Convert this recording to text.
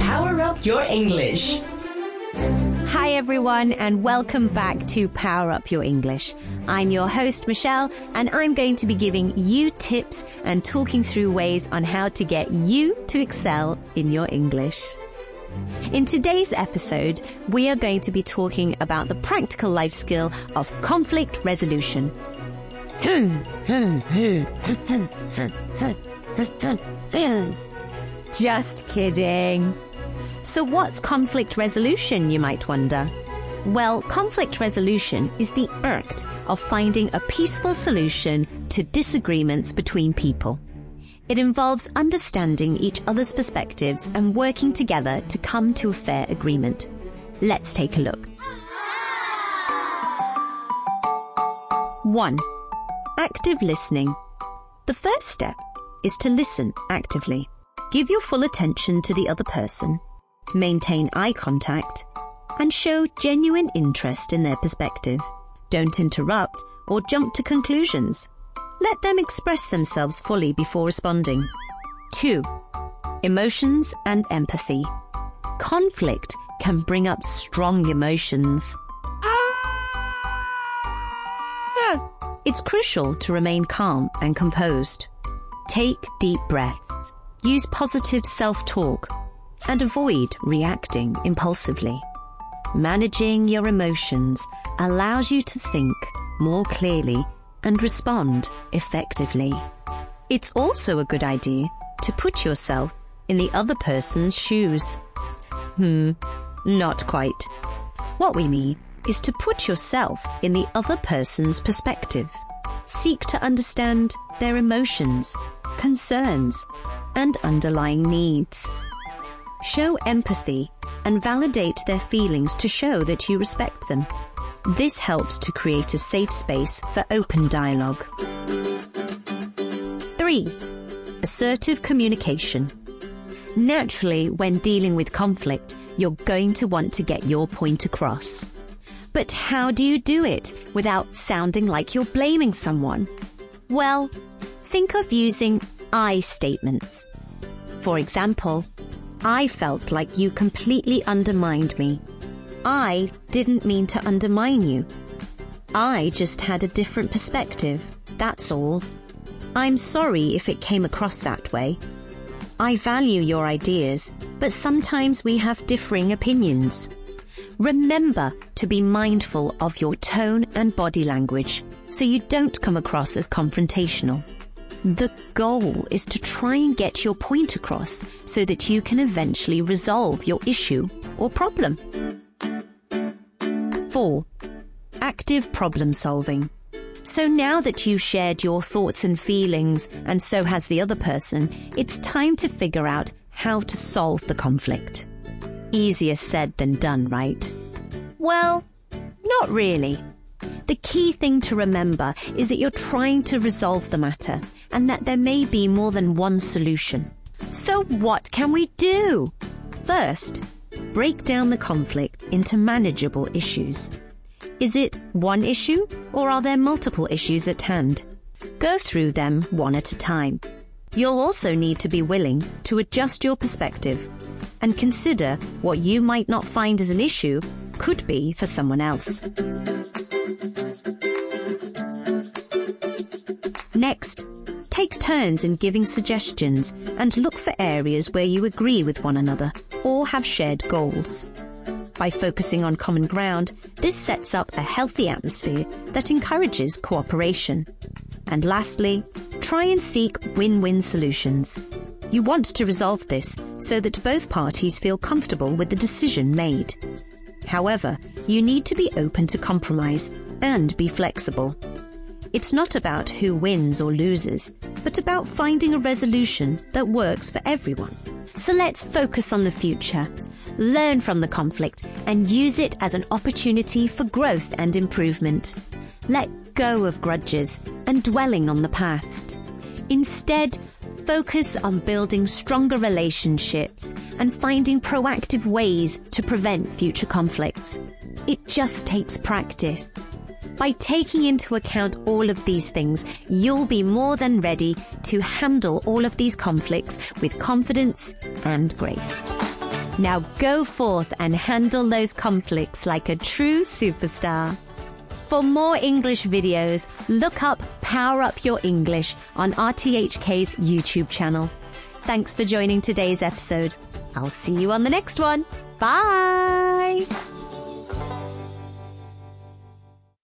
Power up your English. Hi, everyone, and welcome back to Power Up Your English. I'm your host, Michelle, and I'm going to be giving you tips and talking through ways on how to get you to excel in your English. In today's episode, we are going to be talking about the practical life skill of conflict resolution. Just kidding. So, what's conflict resolution, you might wonder? Well, conflict resolution is the act of finding a peaceful solution to disagreements between people. It involves understanding each other's perspectives and working together to come to a fair agreement. Let's take a look. 1. Active listening. The first step is to listen actively. Give your full attention to the other person, maintain eye contact, and show genuine interest in their perspective. Don't interrupt or jump to conclusions. Let them express themselves fully before responding. 2. Emotions and empathy. Conflict can bring up strong emotions. It's crucial to remain calm and composed. Take deep breaths. Use positive self-talk and avoid reacting impulsively. Managing your emotions allows you to think more clearly and respond effectively. It's also a good idea to put yourself in the other person's shoes. Hmm, not quite. What we mean is to put yourself in the other person's perspective. Seek to understand their emotions, concerns, and underlying needs. Show empathy and validate their feelings to show that you respect them. This helps to create a safe space for open dialogue. 3. Assertive communication. Naturally, when dealing with conflict, you're going to want to get your point across. But how do you do it without sounding like you're blaming someone? Well, think of using I statements. For example, I felt like you completely undermined me. I didn't mean to undermine you. I just had a different perspective, that's all. I'm sorry if it came across that way. I value your ideas, but sometimes we have differing opinions. Remember to be mindful of your tone and body language so you don't come across as confrontational. The goal is to try and get your point across so that you can eventually resolve your issue or problem. 4. Active problem solving. So now that you've shared your thoughts and feelings, and so has the other person, it's time to figure out how to solve the conflict. Easier said than done, right? Well, not really. The key thing to remember is that you're trying to resolve the matter and that there may be more than one solution. So what can we do? First, break down the conflict into manageable issues. Is it one issue or are there multiple issues at hand? Go through them one at a time. You'll also need to be willing to adjust your perspective and consider what you might not find as an issue could be for someone else. Next, take turns in giving suggestions and look for areas where you agree with one another or have shared goals. By focusing on common ground, this sets up a healthy atmosphere that encourages cooperation. And lastly, try and seek win-win solutions. You want to resolve this so that both parties feel comfortable with the decision made. However, you need to be open to compromise and be flexible. It's not about who wins or loses, but about finding a resolution that works for everyone. So let's focus on the future, learn from the conflict, and use it as an opportunity for growth and improvement. Let go of grudges and dwelling on the past. Instead, focus on building stronger relationships and finding proactive ways to prevent future conflicts. It just takes practice. By taking into account all of these things, you'll be more than ready to handle all of these conflicts with confidence and grace. Now go forth and handle those conflicts like a true superstar. For more English videos, look up Power Up Your English on RTHK's YouTube channel. Thanks for joining today's episode. I'll see you on the next one. Bye!